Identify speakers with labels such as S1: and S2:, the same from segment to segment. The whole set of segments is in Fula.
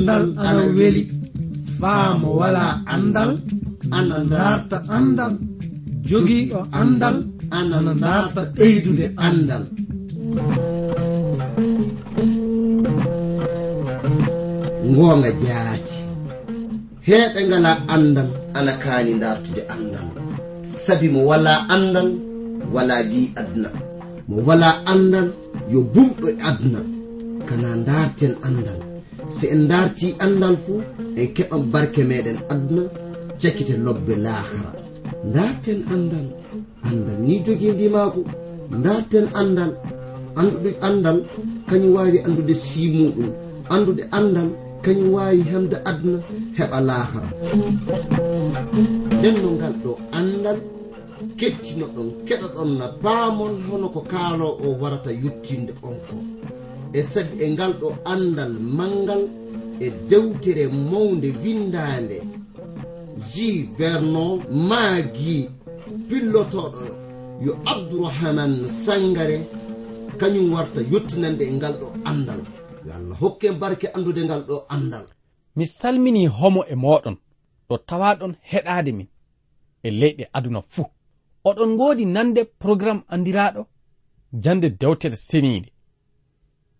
S1: andal ana weli. faamo wala andal ana darta andal. Jogiiɗo andal ana darta ɓeydude andal.
S2: Ngoonga jaati. Heeɓe ngala andal ana kaani dartude andal. Sabi mo wala andal wala gi aduna. Mo wala andal yo bumɗo e aduna. Kana darten andal. si en darti andal fuu en keɓan barke meɗen aduna jakkite lobbe lahara. Darten andal andal ni jogidi maako. Darten andal andude andal kañum wawi andude simuɗum. Andude andal kañum wawi hemde aduna heɓa lahara. Nden no ngal ɗo andal kettino kettinoɗon keɗoɗon na paamon hono ko kaalo o warata yettinde on ko. e sabi e ngal ɗo andal mangal e dewtere mawde windande. Ji vernon maagi pillotoɗo yo abdourahaman sangare kañum warta yettinande e ngal ɗo andal. Yo allah hokke barke andude ngal ɗo andal.
S3: Mi salmini homo e moɗon ɗo tawaɗon heɗade min e leyɗe aduna fuu. Oɗon ngoodi nande programme andiraɗo jande dewtere seniide.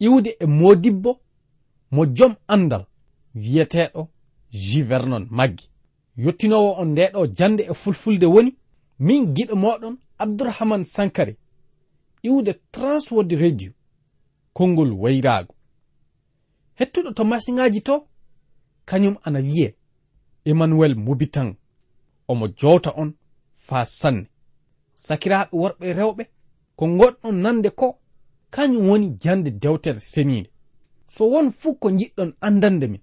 S3: iwde e modibbo mo jom andal wiyeteɗo jivernon maggi. Yottinowo on ndeɗo jande e fulfulde woni min giɗo moɗon abdourahman sankare iwde transwod radio konngol wayrago hettuɗo to masiŋaji to kañum ana wiye emmanuel mobitan omo jowta on faa sanne. Sakiraɓe worɓe rewɓe ko goɗɗon nande ko kañum woni jande dewtere senide so won fuu ko jiɗɗon andande min.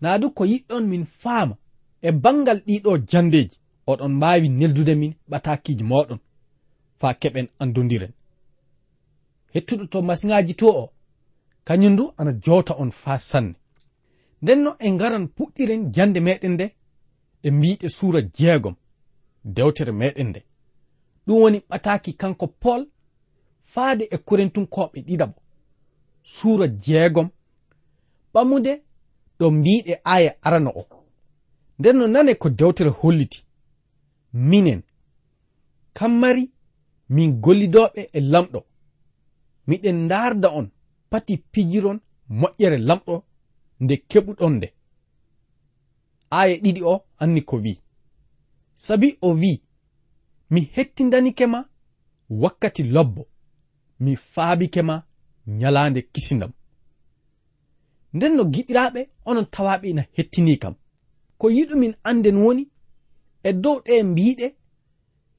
S3: Naa du ko yiɗɗon min faama. E bangal ɗiɗo jandeji oɗon mbaawi neldude min ɓatakiji moɗon faa keɓen andodiren hettuɗo to masiŋaji to o kañum du ana jowta on faa sanne. Ndenno en e ngaran puɗɗiren jande meɗen nde e mbiɗe suura jeegom dewtere meɗen nde. Ɗum woni ɓataki kanko pol faade e korintunkoɓe ɗiɗabo suura jeegom. Ɓamude ɗo mbiɗe aya arano o nden no nane ko dewtere holliti. Minen. Kammari min gollidoɓe e lamɗo. Miɗen darda on pati pijiron moƴƴere lamɗo nde keɓuɗon nde. Aya ɗiɗi o anni ko wi sabi o wi mi hettindanike ma wakkati lobbo. mi faabike ma nyalaande kisindam. Nden no giɗiraaɓe onon tawaaɓe ina hettini kam. Ko yiɗumin anden woni e dow ɗe mbiɗe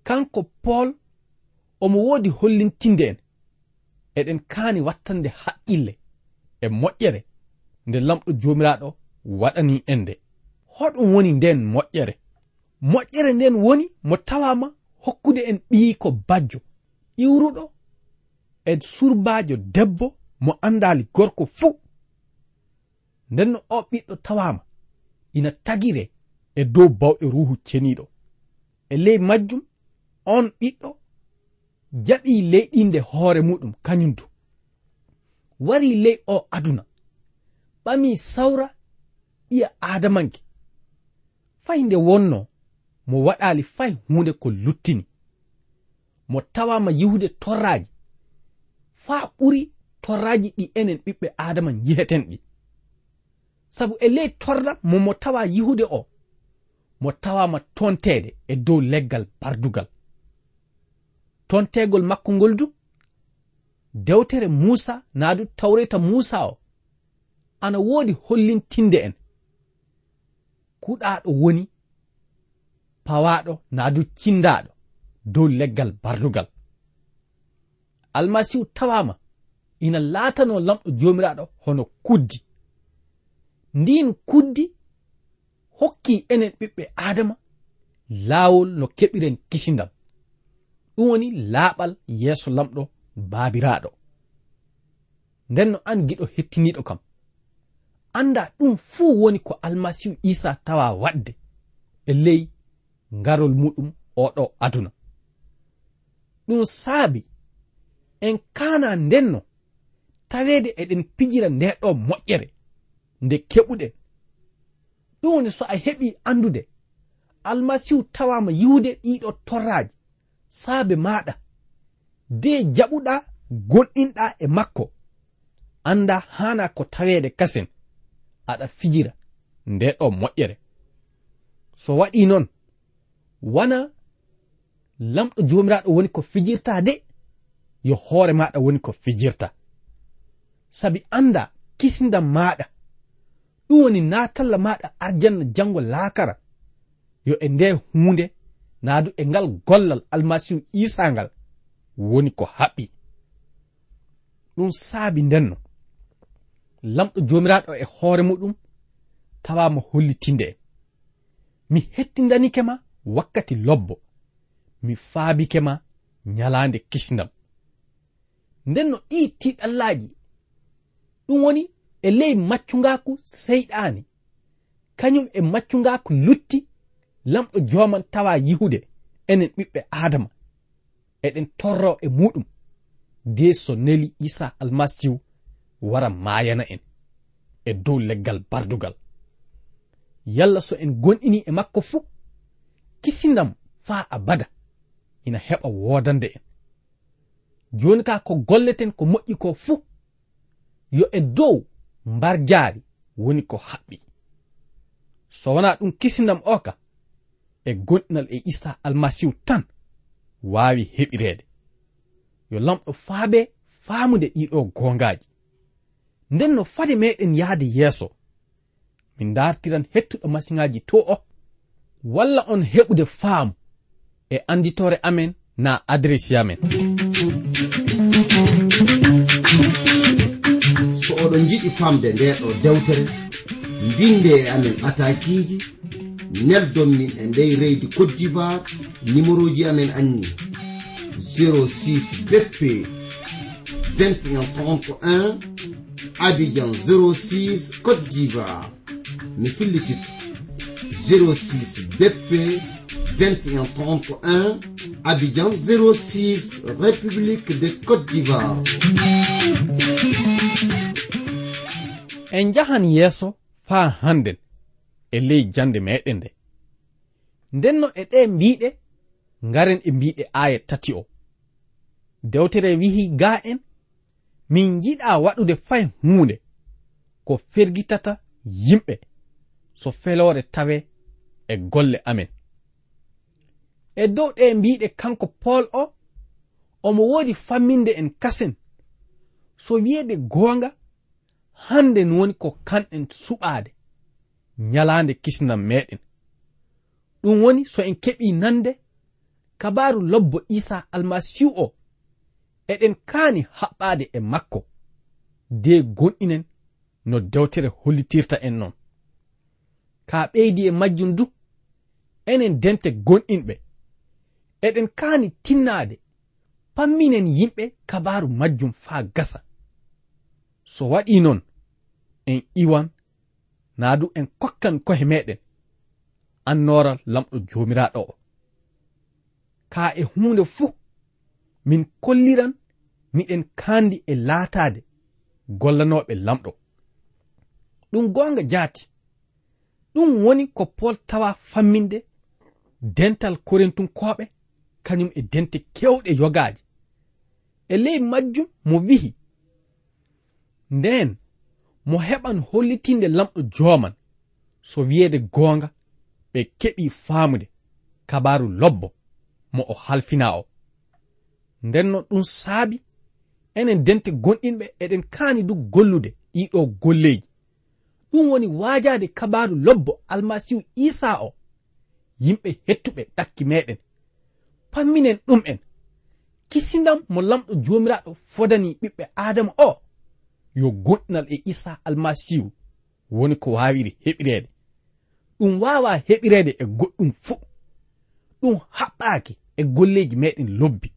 S3: kanko pool omo woodi hollintinde en eɗen kaani wattande haqqille e moƴƴere nde lamɗo joomiraaɗo waɗani en nde hoɗum woni nden moƴƴere. Moƴƴere nden woni mo tawama hokkude en ɓiyi ko bajjo. Iwruɗo e surbajo debbo mo andali gorko fuu ndenno o ɓiɗɗo tawama ina tagire e dow bawɗe ruhu ceniɗo. E ley majjum on ɓiɗɗo jaɓi leyɗinde hoore muɗum kañum du. Wari ley o aduna ɓami sawra ɓiya adamanke. Fay nde wonno mo waɗali fay hunde ko luttini. Mo tawama yihude torraji faa ɓuri torraji ɗi enen ɓiɓɓe adama jiheten ɗi. Sabu e ley torra momo tawa yihude o mo tawama tontede e dow leggal pardugal. Tontegol makko ngol du dewtere musa naa du tawreta musa o ana woodi hollintinde en. Kuɗaɗo woni pawaɗo naa du cindaɗo dow leggal bardugal. almasihu tawama. Ina laatano lamɗo jomiraɗo hono kuddi. Ndin kuddi hokki enen ɓiɓɓe adama laawol no keɓiren kisindam ɗum woni laaɓal yeeso lamɗo baabiraɗo nden no an giɗo hettiniɗo kam. Anda ɗum fuu woni ko almasihu isa tawa waɗde e ley ngarol muɗum oɗo aduna. Ɗum saabi en kana ndenno taweede eɗen pijira ndeɗo moƴƴere nde keɓuɗen ɗum woni so a heɓi andude almasihu tawama yiwde ɗiɗo torraji saabe maɗa de jaɓuɗa gonɗinɗa e makko anda hana ko tawede kasen aɗa fijira nde ɗo moƴƴere. So waɗi noon wana lamɗo jomiraɗo woni ko fijirta de yo hoore maɗa woni ko fijirta. Sabi anda kisindam maɗa ɗum woni natalla maɗa arjanna jango laakara. Yo e nde hunde naadu e ngal gollal almasihu isa ngal woni ko haɓɓi. Ɗum saabi ndenno. Lamɗo jomiraɗo e hoore muɗum tawama hollitinde. En mi hettindanike ma wakkati lobbo. Mi faabike ma ñalaande kisnam nden no ɗi tiɗallaji ɗum woni e ley maccungaku seyɗani. Kañum e maccungaku lutti lamɗo joman tawa yihude enen ɓiɓɓe adama. Eɗen torro e muɗum. De so neli isa almasihu wara mayana en e dow leggal bardugal. Yalla so en gonɗini e makko fuu kisindam faa abada ina heɓa wodande en. joni ka ko golleten ko moƴƴi ko fuu. Yo e dow mbar jaari woni ko haɓɓi. So wona ɗum kisnam o ka e gonɗinal e isa almasihu tan wawi heɓirede yo lamɗo faaɓe faamude ɗiɗo gongaji nden no fade meɗen yahde yeeso min dartiran hettuɗo masiŋaji to o walla on heɓude faamu e anditore amen na adressi amen.
S2: Oɗon jiɗi famde nde ɗo dewtere mbinde amen atakiji neldon min e ndey reydi côte d'ivoire numéroji amen anni 06 bp 2131 abidjan 06 côte d'ivoire. Mi fillititto 06 bp 2131 abidjan 06 république de côte d'ivoire
S3: en jahan yeeso faa hannden e ley jande meɗen nde. Ndenno e ɗe mbiɗe ngaren e mbiɗe aaya tati o. Dewtere wihi ga en min jiɗa waɗude fay huunde ko fergitata yimɓe so feloore tawe e golle amen. E dow ɗe mbiɗe kanko pol o omo woodi famminde en kasen so wiyede goonga hande woni ko kanɗen suɓade nyalande kisnam meɗen ɗum woni so en keɓi nande kabaru lobbo isa almasihu o eɗen kaani haɓɓade e makko de gonɗinen no dewtere hollitirta en noon ka ɓeydi e majjum du enen dente gonɗinɓe eɗen kaani tinnaade pamminen yimɓe kabaru majjum faa gasa. So waɗi noon en iwan naa du en kokkan kohe meɗen annoral lamɗo jomiraɗo o. Kaa e hunde fuu min kolliran miɗen kandi e laatade gollanoɓe lamɗo. Ɗum gonga jaati. Ɗum woni ko pol tawa famminde dental korintunkoɓe kañum e dente kewɗe yogaaji. E ley majjum mo wihi nden mo heɓan hollitinde lamɗo joman so wiyede gonga ɓe keɓi faamude kabaru lobbo mo o halfina o. Ndenno ɗum saabi enen dente gonɗinɓe eɗen kaani du gollude ɗiɗo golleji ɗum woni waajade kabaru lobbo almasihu isa o. Yimɓe hettuɓe ɗakki meɗen pamminen ɗum en. Kisindam mo lamɗo jomiraɗo fodani ɓiɓɓe adama o. yo gonɗinal e isa almasihu woni ko wawiri heɓirede. Ɗum wawa heɓirede e goɗɗum fuu ɗum haɓɓaki e golleji meɗen lobbi.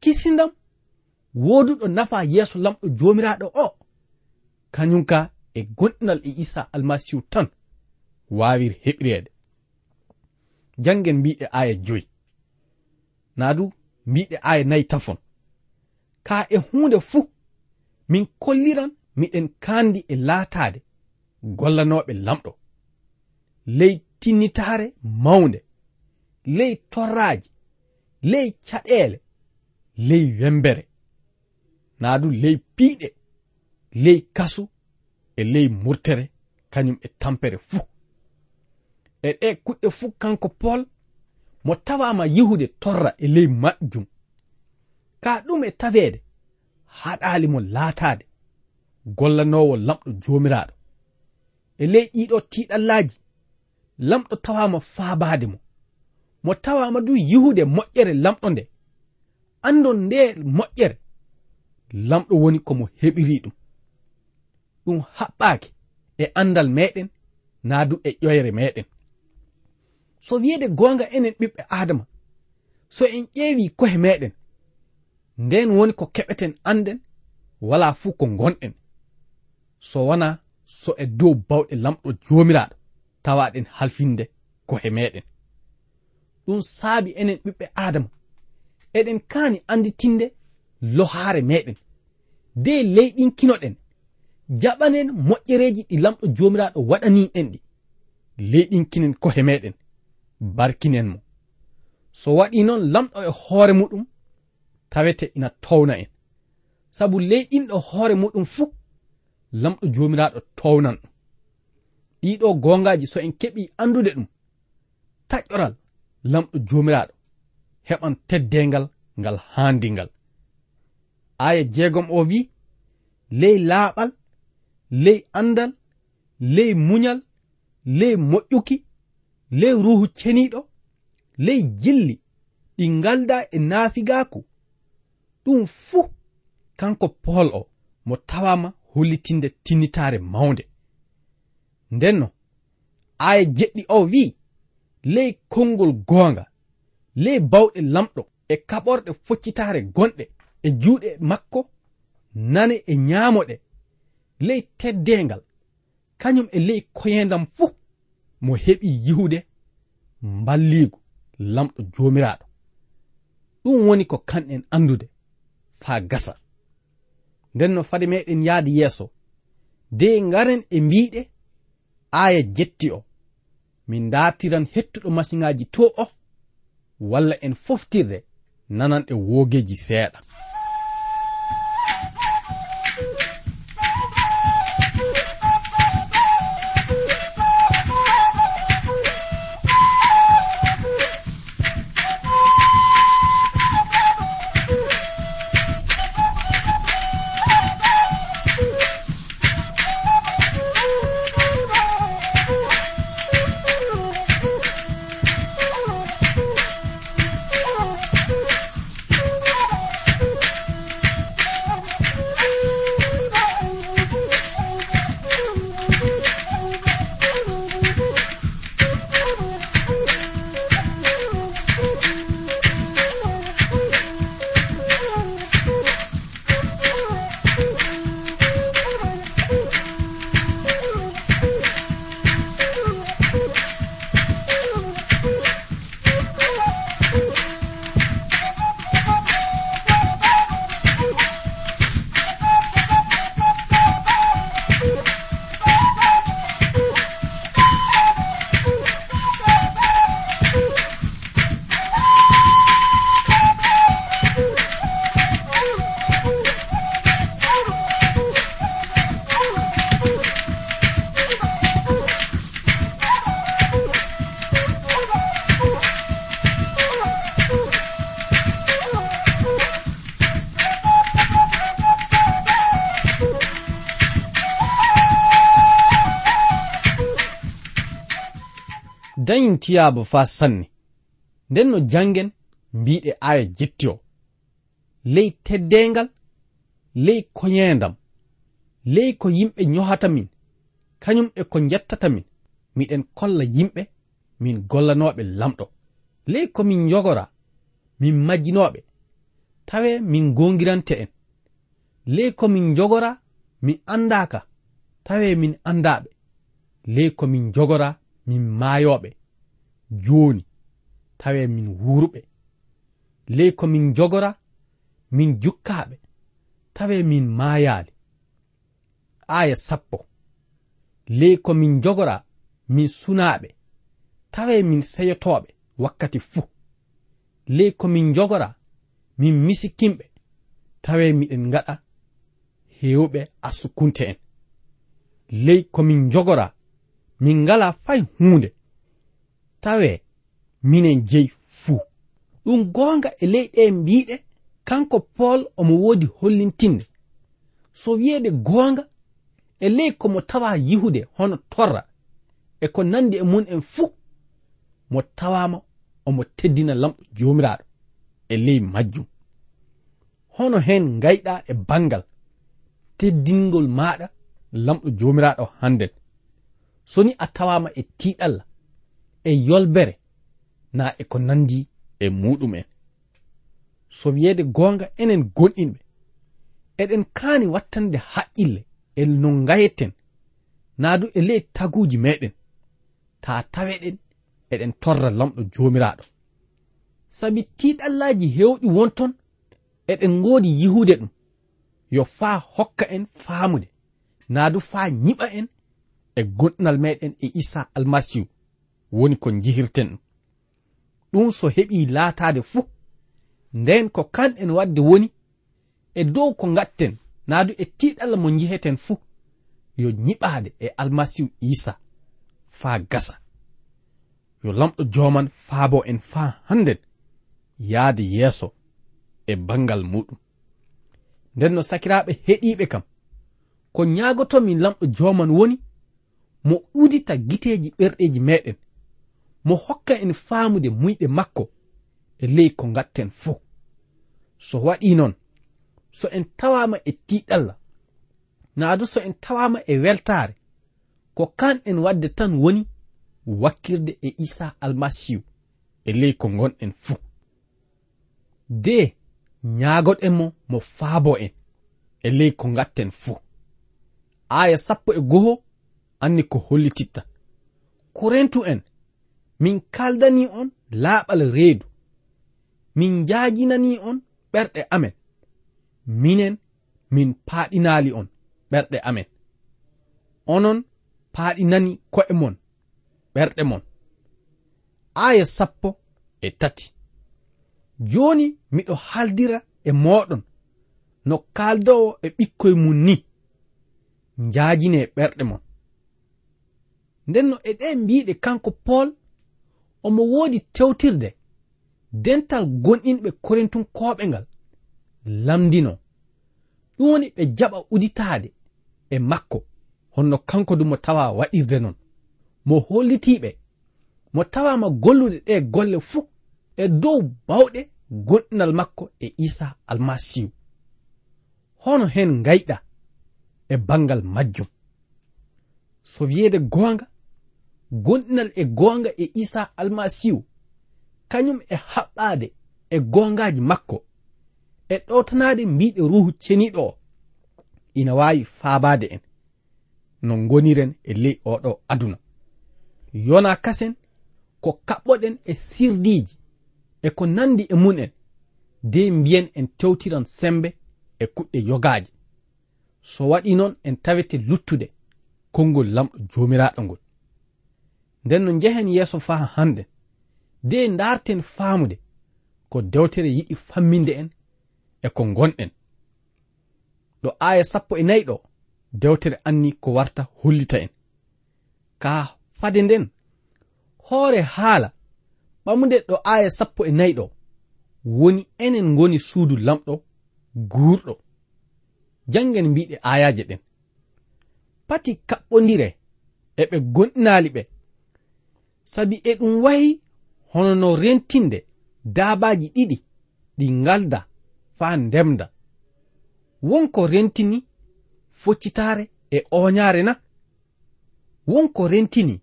S3: Kisindam woduɗo nafa yeeso lamɗo jomiraɗo o. Kañum ka e gonɗinal e isa almasihu tan wawiri heɓirede. Janngen mbiɗe aya joyi. Naa du mbiɗe aya nayi tafon. Ka e hunde fuu min kolliran miɗen kandi e laataade gollanoɓe lamɗo. Ley tinnitaare mawnde ley torraaji ley caɗeele ley wembere. Naa du ley piiɗe ley kasu e ley murtere kañum e tampere fuu. E ɗe kuɗɗe fuu kanko pol mo tawama yehude torra e ley majjum ka ɗum e taweede haɗali mo laatade. Gollanowo lamɗo jomiraɗo. E ley ɗiɗo tiɗallaji lamɗo tawama faabade mo. Mo tawama du yihude moƴƴere lamɗo nde. Anndon nde moƴƴere lamɗo woni komo heɓiri ɗum. Ɗum haɓɓaaki e andal meɗen naa du e ƴoyre meɗen. So wiyede gonga enen ɓiɓɓe adama so en ƴeewi kohe meɗen nden woni ko keɓeten anden wala fuu ko gonɗen so wona so e dow bawɗe lamɗo jomiraɗo tawaɗen halfinde ko he meɗen ɗum saabi enen ɓiɓɓe adama eɗen kaani anditinde lohaare meɗen de leyɗinkinoɗen. Jaɓanen moƴƴereji ɗi lamɗo jomiraɗo waɗani en ɗi. Leyɗinkinen kohe meɗen barkinen mo so waɗi noon lamɗo e hoore muɗum tawete ina towna en. Sabu ley ɗinɗo hoore muɗum fuu lamɗo jomiraɗo townan. Ɗum ɗiɗo gongaji so en keɓi andude ɗum taƴƴoral lamɗo jomiraɗo heɓan teddengal ngal handingal aya jeegom o wi ley laaɓal ley andal ley muñal ley moƴƴuki ley ruhu ceniɗo ley jilli ɗi ngalda e naafigaku ɗum fuu kanko pol o mo tawama hollitinde tinnitare mawnde. Ndenno aya jeɗɗi o wi'i ley konngol goonga ley bawɗe lamɗo e kaɓorɗe foccitare gonɗe e juuɗe makko nane e ñaamoɗe ley teddengal kañum e ley koyendam fuu mo heɓi yihude mballigu lamɗo joomiraaɗo. Ɗum woni ko kanɗen andude ha gasa. Nden no fade meɗen yahdi yeeso. De ngaren e mbiɗe aya jetti o. Min datiran hettuɗo masiŋaji to o walla en foftirde nanan e woogeji seeɗa. tiyaba fa sanne. Nden no jangen mbiɗe aya jetti o. Ley teddengal ley koyeendam ley ko yimɓe ñohata min kañum e ko jettata min miɗen kolla yimɓe min gollanoɓe lamɗo. Ley ko min jogora min majjinoɓe tawe min gongirante en ley ko min jogora min andaka tawe min andaɓe ley ko min jogora min maayoɓe jooni tawe min wurɓe ley ko min jogora min jukkaɓe tawe min maayaali. Aya sappo. Ley ko min jogora min sunaaɓe tawe min seyotooɓe wakkati fuu. Ley ko min jogora min misikimɓe tawe miɗen ngaɗa heewɓe assukunte en. Ley komin jogora min ngala fay huunde. tawe minen jeyi fuu. Ɗum goonga e leyɗe mbiɗe kanko pol omo woodi hollintinde. So wiyeede goonga e ley komo tawa yihude hono torra e ko nandi e mun en fuu mo tawama omo teddina lamɗo jomiraɗo e ley majjum. Hono hen gayɗa e bangal teddingol maɗa lamɗo jomiraɗo hannden. So ni a tawama e tiɗalla e yolbere na e ko nandi e muɗum'en so wiyeede goonga enen gonɗinɓe eɗen kaani wattande haqqille e no ngayetten naa du e ley taguuji meɗen ta taweɗen eɗen torra lamɗo joomiraaɗo. Sabi tiiɗallaaji heewɗi won ton eɗen ngoodi yihude ɗum. Yo faa hokka en faamude naa du faa nyiɓa en e gonɗinal meɗen e isa almasihu woni ko jihirten ɗum so heɓi laatade fuu. Nden ko kanɗen wadde woni e dow ko gatten naadu e tiiɗalla mo jiheten fuu yo nyiɓade e almasihu isa faa gasa. Yo lamɗo joman faabo en faa hannden yahde yeeso e bangal muɗum nden no sakiraaɓe heɗiiɓe kam ko ñaagotomin lamɗo joman woni mo udita giteeji ɓerɗeeji meɗen mo hokka en faamude muyɗe makko e ley ko ngatten fuu. So waɗi noon so en tawama e tiɗalla naadu so en tawama e weltaare ko kan en wadde tan woni wakkirde e isa almasihu e ley ko gonɗen fuu. De ñaagoɗen mo mo faabo en e ley ko gatten fuu. Aya sappo e goho anni ko hollititta. Korentu en min kaldani on laaɓal reedu. Min jaajinani on ɓerɗe amen. Minen min paaɗinaali on ɓerɗe amen. Onon paaɗinani ko'e mon ɓerɗe mon. Aya sappo e tati. Jooni miɗo haaldira e mooɗon no kaaldowo e ɓikkoye mum ni njaajine ɓerɗe mon. Nden no e ɗe mbiɗe kanko pol omo woodi tewtirde dental gonɗinɓe korintun koɓe ngal lamdino. Ɗum woni ɓe jaɓa uditaade e makko. Honno kanko du mo tawa waɗirde non. Mo hollitiɓe mo tawama gollude ɗe golle fuu e dow bawɗe gonɗinal makko e isa almasihu hono hen gayɗa e bangal majjum. So wiyeede goonga gonɗinal e goonga e isa almasihu kañum e haɓɓaade e goongaaji makko. E ɗowtanaade mbiɗe ruhu ceniɗo o ina wawi faabade en. No goniren e ley oɗo aduna. Yona kasen ko kaɓɓoɗen e sirdiji e ko nandi e mun en de mbiyen en tewtiran sembe e kuɗɗe yogaji so waɗi noon en tawete luttude konngol lamɗo jomiraɗo ngol. nden no njehen yeeso faa hannden de darten faamude ko dewtere yiɗi famminde en e ko gonɗen ɗo aaya sappo e nayi ɗo dewtere anni ko warta hollita en. Ka fade nden hoore haala ɓamude ɗo aaya sappo e nayi ɗo woni enen ngoni suudu lamɗo guurɗo. Jangen mbiɗe ayaje ɗen. Pati kaɓɓondire e ɓe gonɗinaali ɓe sabi e ɗum wayi hono no rentinde daabaji ɗiɗi ɗi ngalda faa ndemda. Wonko rentini foccitaare e oñaare na? Wonko rentini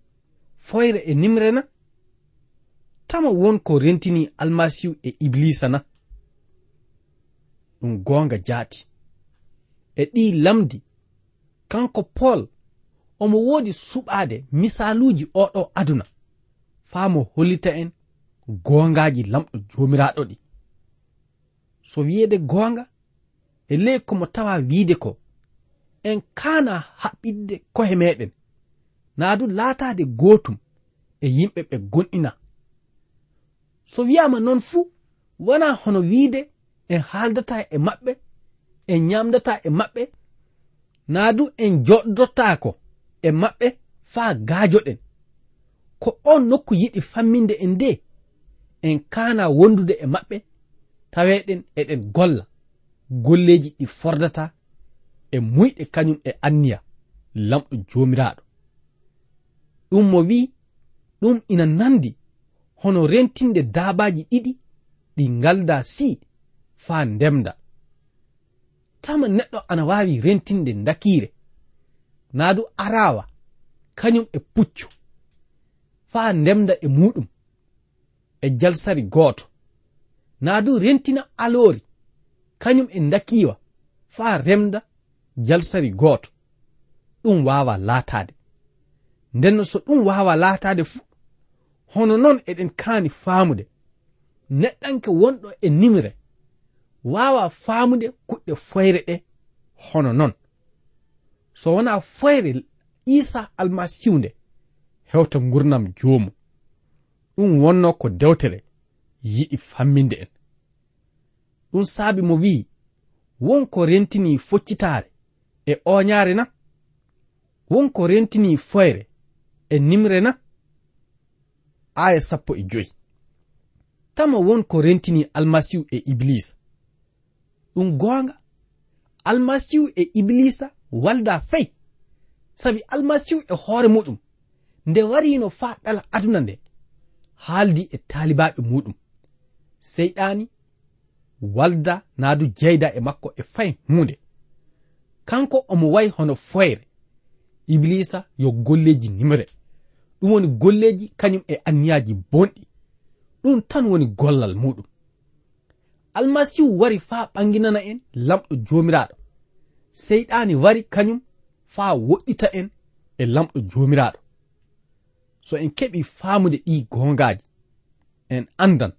S3: foyre e nimre na? Tama wonko rentini almasihu e iblisa na? Ɗum goonga jaati. E ɗi lamdi kanko pol omo woodi suɓaade misaluuji oɗo aduna. faa mo hollita en goongaaji lamɗo joomiraaɗo ɗi. So wiyeede goonga e ley komo tawa wiide ko en kaana haɓɓidde kohe meɗen naa du laataade gootum e yimɓe ɓe gonɗina so wi'ama noon fuu wona hono wiide en haaldata e maɓɓe en ñamdata e maɓɓe naa du en joɗdotaako e maɓɓe faa gaajoɗen. ko on nokku yiɗi famminde en nde en kana wondude e maɓɓe taweɗen eɗen golla. Golleji ɗi fordata e muyɗe kañum e anniya lamɗo jomiraɗo ɗum mo wi ɗum ina nandi hono rentinde daabaji ɗiɗi ɗi ngalda si faa ndemda tama neɗɗo ana wawi rentinde dakire naa du arawa kañum e puccu. faa ndemda e muɗum e jalsari gooto. Naa du rentina aloori kañum e ndakiiwa faa remda jalsari gooto. Ɗum waawa laataade. Ndenno so ɗum waawa laataade fuu hono noon eɗen kaani faamude. Neɗɗanke wonɗo e nimre waawa faamude kuɗɗe foyre ɗe hono noon. So wonaa foyre iisa almasihu nde hewta gurnam joomu ɗum wonno ko dewtere yiɗi famminde en. Ɗum saabi mo wi'i wonko rentini foccitaare e oñaare na? Wonko rentini foyre e nimre na? Aya sappo e joyi. Tama wonko rentini almasihu e iblisa ɗum goonga almasihu e iblisa walda fey. Sabi almasihu e hoore muɗum nde warino faa ɗala aduna nde haaldi e taalibaɓe muɗum seyɗani walda naadu jeyda e makko e fay hunde kanko omo wayi hono foyre iblisa yo golleji nimre. Ɗum woni golleji kañum e anniyaji bonɗi. Ɗum tan woni gollal muɗum almasihu wari faa ɓanginana en lamɗo joomiraaɗo. Seyɗaani wari kañum faa woɗɗita en e lamɗo joomiraaɗo. so en keɓi faamude ɗi gongaji en andan.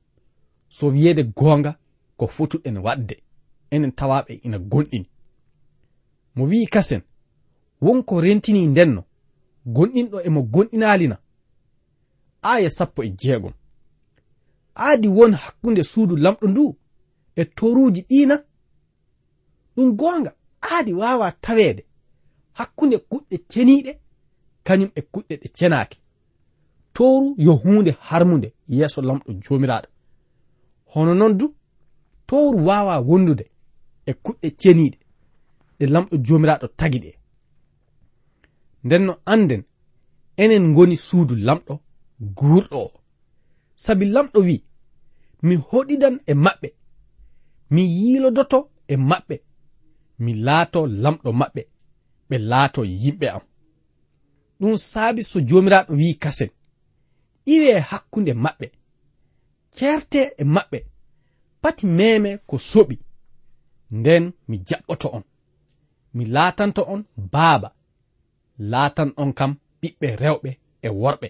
S3: So wiyeede gonga ko fotuɗen waɗde enen tawaɓe ina gonɗini. Mo wi'i kasen wonko rentini ndenno gonɗinɗo emo gonɗinalina aya sappo e jeegom. Aadi won hakkunde suudu lamɗo ndu e toruji ɗina ɗum gonga aadi wawa taweede hakkunde kuɗɗe ceniɗe kañum e kuɗɗe ɗe cenaaki toru yo hunde harmude yeeso lamɗo jomiraɗo hono noon du toru wawa wondude e kuɗɗe ceniɗe ɗe lamɗo jomiraɗo tagi ɗe. Nden no anden enen goni suudu lamɗo gurɗo o. Sabi lamɗo wi mi hoɗidan e maɓɓe mi yiilodoto e maɓɓe mi laato lamɗo maɓɓe ɓe laato yimɓe am. Ɗum saabi so jomiraɗo wi kasen. iwe hakkunde maɓɓe certe e maɓɓe pati meme ko soɓi. Nden mi jaɓɓoto on mi laatanto on baaba laatan on kam ɓiɓɓe rewɓe e worɓe.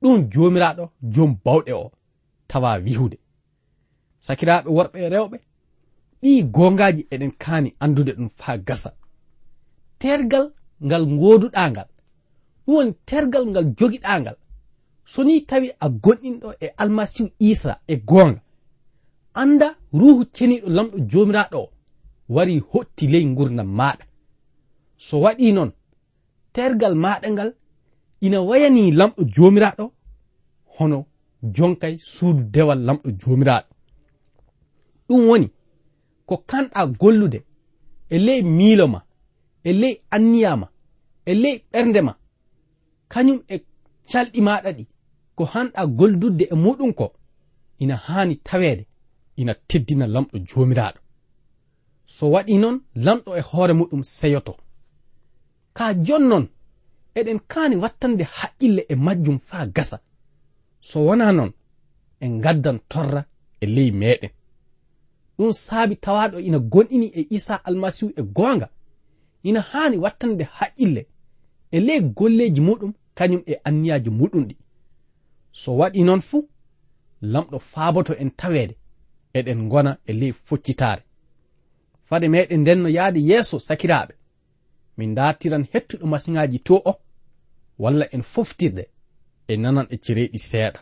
S3: Ɗum jomiraɗo jom bawɗe o tawa wihude. Sakiraɓe worɓe e rewɓe ɗi gongaji eɗen kaani andude ɗum faa gasa. Tergal ngal ngooduɗaa ngal ɗum woni tergal ngal jogiɗa ngal. so ni tawi a gonɗinɗo e almasihu isa e goonga anda ruhu ceniɗo lamɗo jomiraɗo o wari hotti ley gurdam maɗa so waɗi noon tergal maɗa ngal ina wayani lamɗo jomiraɗo hono jonkay suudu dewal lamɗo jomiraɗo ɗum woni ko kanɗa gollude e ley miilo ma e ley anniyama e ley ɓernde ma kañum e calɗi maɗa ɗi. ko hanɗa goldudde e muɗum ko ina haani taweede ina teddina lamɗo joomiraaɗo. So waɗi noon lamɗo e hoore muɗum seyoto. Ka jonnon eɗen kaani wattande haqqille e majjum faa gasa. So wona noon en gaddan torra e ley meɗen ɗum saabi tawaɗo ina gonɗini e isa almasihu e goonga. Ina haani wattande haqqille e ley golleeji muɗum kañum e anniyaji muɗum ɗi. so waɗi noon fuu lamɗo faaboto en taweede eɗen gona e ley foccitaare fade meɗen ndenno yahde yeeso sakiraaɓe. Min dartiran hettuɗo masiŋaaji to o walla en foftirde e nanan e cereeɗi seeɗa.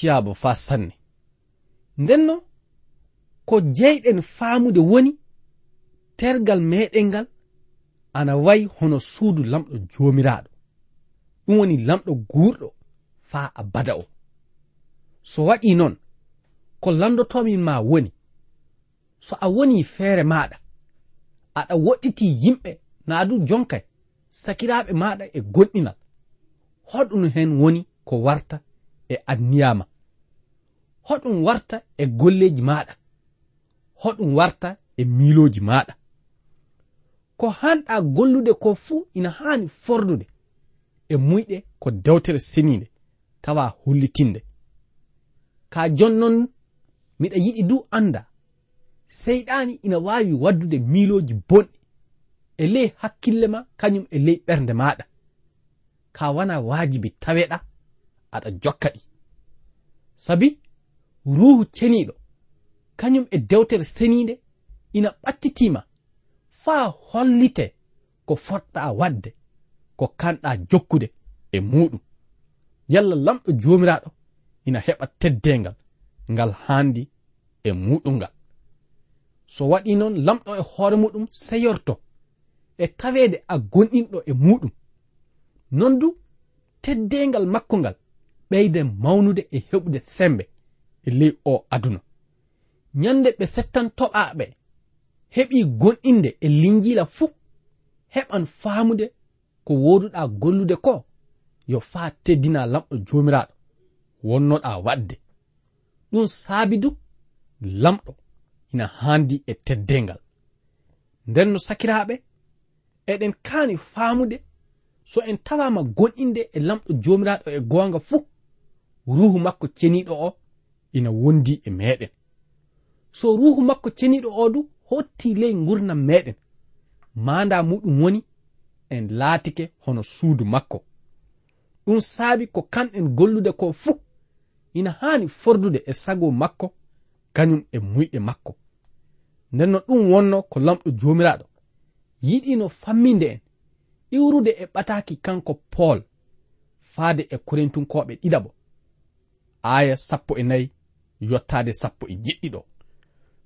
S3: ciyaabo fa sanne. Ndenno ko jeyɗen faamude woni tergal meɗen ngal ana wayi hono suudu lamɗo joomiraɗo ɗum woni lamɗo guurɗo faa abada o. So waɗi noon ko landotomin ma woni so a woni feere maɗa aɗa woɗɗiti yimɓe na du jonkay sakiraɓe maɗa e gonɗinal hoɗum hen woni ko warta e anniyama hoɗum warta e golleji maɗa. Hoɗum warta e miiloji maɗa. Ko hanɗa gollude ko fuu ina haani fordude e muyɗe ko dewtere seninde tawa hollitinde ka jonnon miɗa yiɗi du anda seyɗani ina wawi waddude miiloji bonɗi e ley hakkille ma kañum e ley ɓernde maɗa. Ka wana wajibi taweɗa aɗa jokka ɗi. Sabi ruhu ceniɗo kañum e dewtere seniinde ina ɓattitima faa hollite ko fotɗa waɗde ko kanɗa jokkude e muɗum yalla lamɗo jomiraɗo ina heɓa teddengal ngal handi e muɗum ngal. So waɗi noon lamɗo e hoore muɗum seyorto e taweede a gonɗinɗo e muɗum non du teddengal makko ngal ɓeyde mawnude e heɓude sembe. e ley o aduna. Nyande ɓe settantoɓaɓe heɓi gonɗinde e linjila fuu heɓan faamude ko woduɗa gollude ko yo faa teddina lamɗo e jomiraɗo wonnoɗa waɗde. Ɗum saabi du lamɗo ina haandi e teddengal nden no sakiraɓe eɗen kaani faamude so en tawama gonɗinde e lamɗo jomiraɗo e goonga fuu ruhu makko ceniɗo o ina wondi e meɗen. So ruhu makko ceniɗo o du hotti ley gurnam meɗen. Manda muɗum woni en laatike hono suudu makko. Ɗum saabi ko kanɗen gollude ko fuu ina haani fordude e sago makko kañum e muyɗe makko. Nden no ɗum wonno ko lamɗo jomiraɗo yiɗino famminde en. Iwrude e ɓataaki kanko pool faade e korintunkoɓe ɗiɗaɓo. Aya sappo e nayi. yottade sappo e jeɗɗiɗo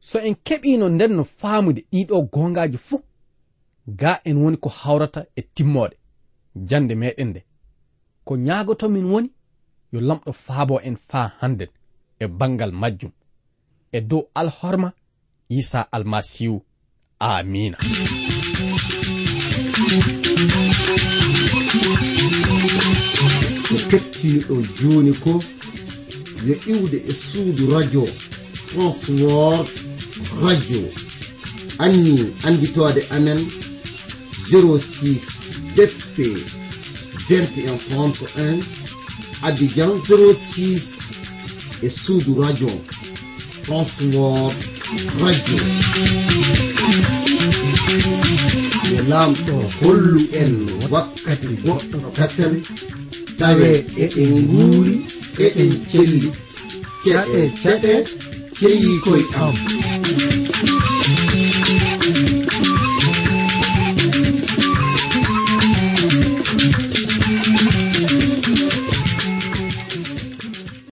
S3: so en keɓino nden no faamude ɗiɗo gongaji fuu ga en woni ko hawrata e timmode jande meɗen nde. Ko ñaagotomin woni yo lamɗo faabo en faa hannden e bangal majjum. E dow alhorma isa almasihu amina
S2: ko kettiɗo joni ko yo iwde e suudu radio transwor radio. Anni anditode amen 06 dp 2131 abidjan 06 e suudu radio transwor radio. Yo laamɗo hollu en wakkati goɗɗo kasel tawe eɗen nguuri eɗen celli. Ceɗe ceɗe ceyi koye am.